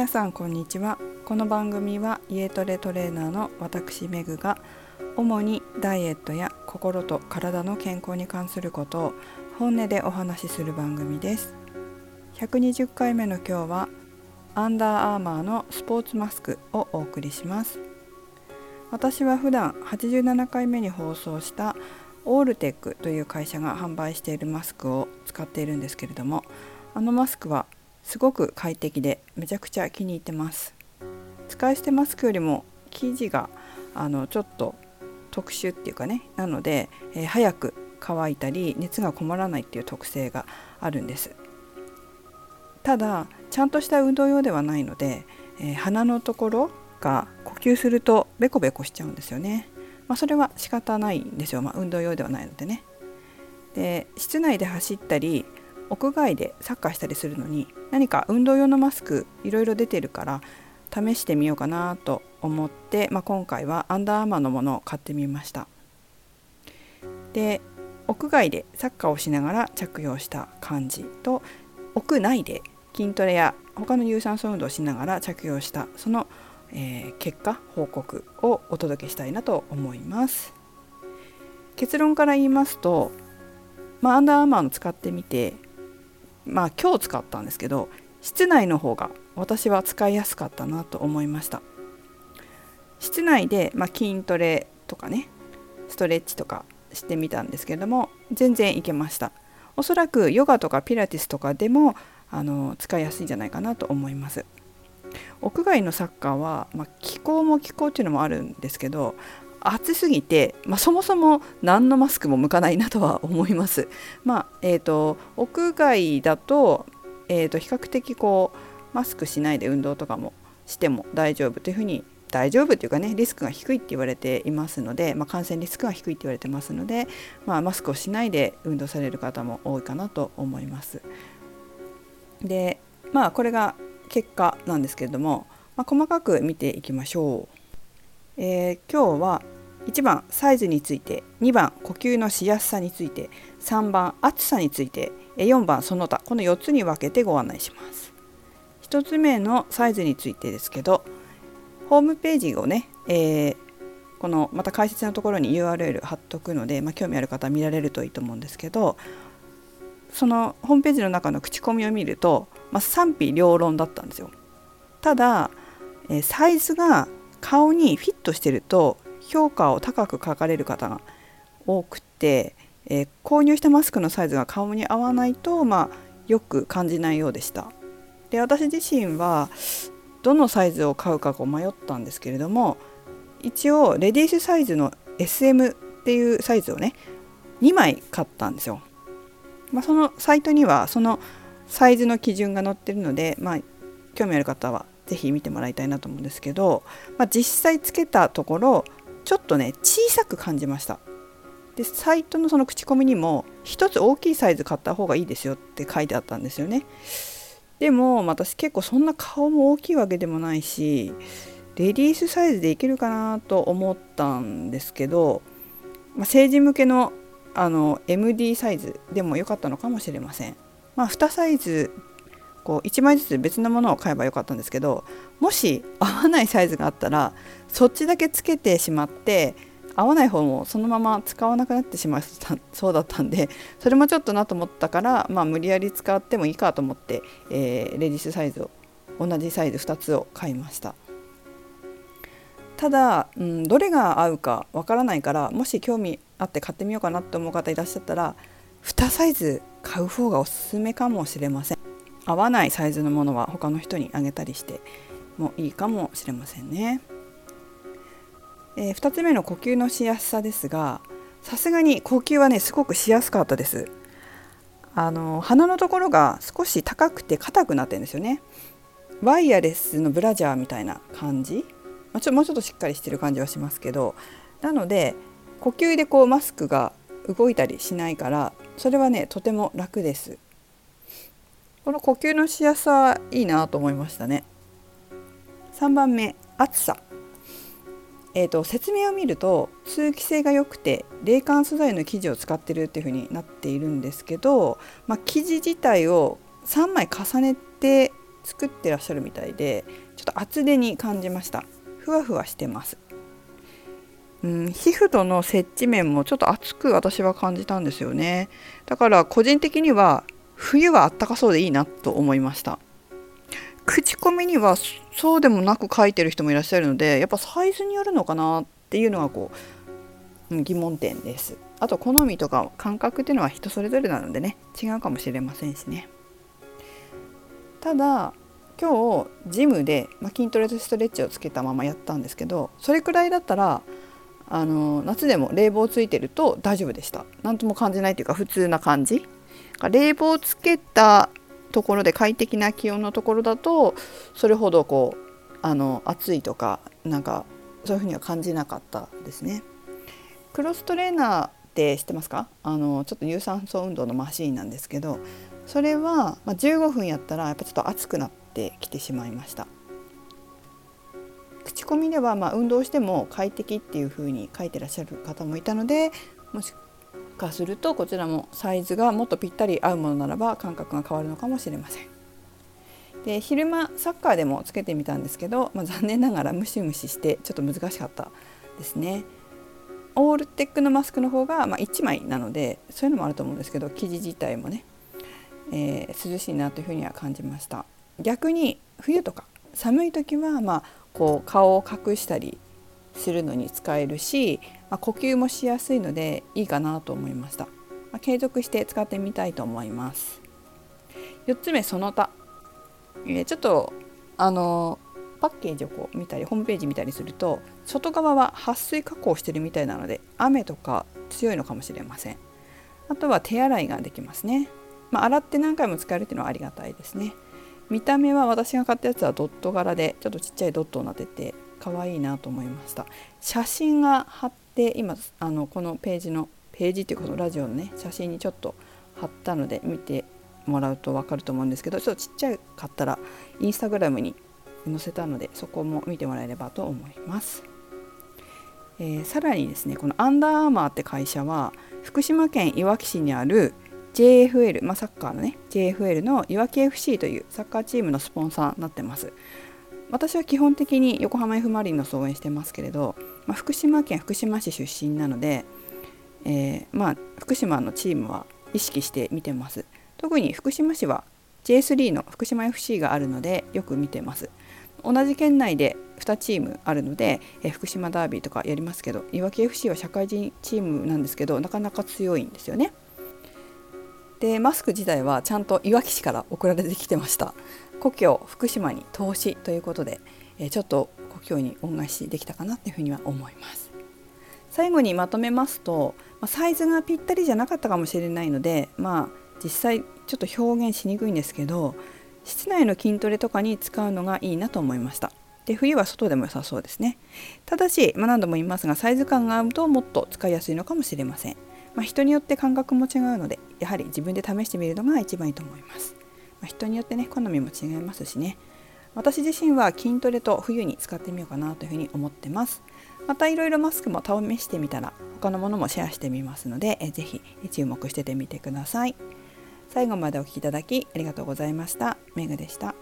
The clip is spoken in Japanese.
皆さんこんにちは。この番組は家トレトレーナーの私メグが主にダイエットや心と体の健康に関することを本音でお話しする番組です。120回目の今日はアンダーアーマーのスポーツマスクをお送りします。私は普段87回目に放送したオールテックという会社が販売しているマスクを使っているんですけれどもあのマスクはすごく快適でめちゃくちゃ気に入ってます。使い捨てマスクよりも生地があのちょっと特殊っていうかね。なので、えー、早く乾いたり熱がこもらないっていう特性があるんです。ただちゃんとした運動用ではないので、えー、鼻のところが呼吸するとベコベコしちゃうんですよね、まあ、それは仕方ないんですよ、まあ、運動用ではないのでね。で室内で走ったり屋外でサッカーしたりするのに何か運動用のマスクいろいろ出てるから試してみようかなと思って、まあ、今回はアンダーアーマーのものを買ってみました。で屋外でサッカーをしながら着用した感じと屋内で筋トレや他の有酸素運動をしながら着用したその、えー、結果報告をお届けしたいなと思います。結論から言いますと、まあ、アンダーアーマーの使ってみてまあ今日使ったんですけど室内の方が私は使いやすかったなと思いました。室内で、まあ、筋トレとかねストレッチとかしてみたんですけれども全然いけました。おそらくヨガとかピラティスとかでもあの使いやすいんじゃないかなと思います。屋外のサッカーは、まあ、気候も気候っていうのもあるんですけど暑すぎて、まあ、そもそも何のマスクも向かないなとは思います。まあえーと、屋外だと,、えーと、比較的こうマスクしないで運動とかもしても大丈夫というふうに大丈夫というかねリスクが低いって言われていますので、まあ、感染リスクが低いって言われてますので、まあ、マスクをしないで運動される方も多いかなと思います。でまあこれが結果なんですけれども、まあ、細かく見ていきましょう。えー、今日は1番サイズについて2番呼吸のしやすさについて3番暑さについて4番その他この4つに分けてご案内します。1つ目のサイズについてですけどホームページをね、えー、このまた解説のところに URL 貼っとくので、まあ、興味ある方見られるといいと思うんですけどそのホームページの中の口コミを見ると、まあ、賛否両論だったんですよ。ただ、えー、サイズが顔にフィットしてると評価を高く書かれる方が多くて、えー、購入したマスクのサイズが顔に合わないと、まあ、よく感じないようでした。で私自身はどのサイズを買うかこう迷ったんですけれども一応レディースサイズの SM っていうサイズをね2枚買ったんですよ。まあ、そのサイトにはそのサイズの基準が載ってるので、まあ、興味ある方は是非見てもらいたいなと思うんですけど、まあ、実際つけたところちょっとね小さく感じましたでサイトのその口コミにも1つ大きいサイズ買った方がいいですよって書いてあったんですよねでも私結構そんな顔も大きいわけでもないしレディースサイズでいけるかなと思ったんですけど、まあ、成人向けのあの MD サイズでも良かったのかもしれません。まあ、2サイズこう1枚ずつ別のものを買えばよかったんですけどもし合わないサイズがあったらそっちだけつけてしまって合わない方もそのまま使わなくなってしまいそうだったんでそれもちょっとなと思ったから、まあ、無理やり使ってもいいかと思って、えー、レディースサイズを同じサイズ2つを買いました。ただ、うん、どれが合うかわからないからもし興味あって買ってみようかなって思う方いらっしゃったら2サイズ買う方がおすすめかもしれません。合わないサイズのものは他の人にあげたりしてもいいかもしれませんね。えー、2つ目の呼吸のしやすさですがさすがに呼吸はねすごくしやすかったです。あの鼻のところが少し高くて硬くなってるんですよね。ワイヤレスのブラジャーみたいな感じ、まあ、ちょもうちょっとしっかりしてる感じはしますけどなので呼吸でこうマスクが動いたりしないからそれはねとても楽です。この呼吸のしやすさいいなと思いましたね。3番目暑さ。えーと、説明を見ると通気性が良くて冷感素材の生地を使ってるっていう風になっているんですけど、まあ、生地自体を3枚重ねて作ってらっしゃるみたいでちょっと厚手に感じました。ふわふわしてます。うん皮膚との接地面もちょっと厚く私は感じたんですよね。だから個人的には冬はあったかそうでいいなと思いました。口コミにはそうでもなく書いてる人もいらっしゃるのでやっぱサイズによるのかなっていうのがこう疑問点です。あと好みとか感覚っていうのは人それぞれなのでね違うかもしれませんしね。ただ今日ジムで、まあ、筋トレとストレッチをつけたままやったんですけどそれくらいだったらあの夏でも冷房ついてると大丈夫でした。何とも感じないというか普通な感じ。冷房をつけたところで快適な気温のところだとそれほどこうあの暑いとかなんかそういうふうには感じなかったですね。クロストレーナーって知ってますか？あのちょっと有酸素運動のマシーンなんですけどそれは、まあ、15分やったらやっぱちょっと熱くなってきてしまいました。口コミではまあ運動しても快適っていう風に書いてらっしゃる方もいたのでもしかするとこちらもサイズがもっとぴったり合うものならば感覚が変わるのかもしれません。で昼間サッカーでもつけてみたんですけど、まあ、残念ながらムシムシしてちょっと難しかったですね。オールテックのマスクの方がま1枚なのでそういうのもあると思うんですけど生地自体もね、えー、涼しいなというふうには感じました。逆に冬とか寒い時はまあこう顔を隠したりするのに使えるし、まあ、呼吸もしやすいのでいいかなと思いました、まあ、継続して使ってみたいと思います。4つ目その他、え、ちょっとあのパッケージをこう見たりホームページ見たりすると外側は撥水加工してるみたいなので雨とか強いのかもしれません。あとは手洗いができますね、まあ、洗って何回も使えるっていうのはありがたいですね。見た目は私が買ったやつはドット柄でちょっとちっちゃいドットになってて可愛いなと思いました。写真が貼ってで今あのこのページのページっていうかラジオのね写真にちょっと貼ったので見てもらうと分かると思うんですけどちょっとちっちゃかったらインスタグラムに載せたのでそこも見てもらえればと思います、えー、さらにですねこのアンダーアーマーって会社は福島県いわき市にある JFL、まあ、サッカーのね JFL のいわき FC というサッカーチームのスポンサーになってます。私は基本的に横浜 F・ マリノスを応援してますけれど、まあ、福島県福島市出身なので、えー、まあ、福島のチームは意識して見てます。特に福島市は J3 の福島 FC があるのでよく見てます。同じ県内で2チームあるので、え福島ダービーとかやりますけどいわき FC は社会人チームなんですけどなかなか強いんですよね。でマスク自体はちゃんといわき市から送られてきてました。故郷福島に投資ということで、えちょっと故郷に恩返しできたかなっていうふうには思います。最後にまとめますと、サイズがぴったりじゃなかったかもしれないのでまあ実際ちょっと表現しにくいんですけど室内の筋トレとかに使うのがいいなと思いました。で冬は外でも良さそうですね。ただし、まあ、何度も言いますがサイズ感が合うともっと使いやすいのかもしれません、まあ、人によって感覚も違うのでやはり自分で試してみるのが一番いいと思います、まあ、人によってね好みも違いますしね。私自身は筋トレと冬に使ってみようかなというふうに思ってますまたいろいろマスクも試してみたら他のものもシェアしてみますのでえぜひ注目しててみてください。最後までお聴きいただきありがとうございました。メグでした。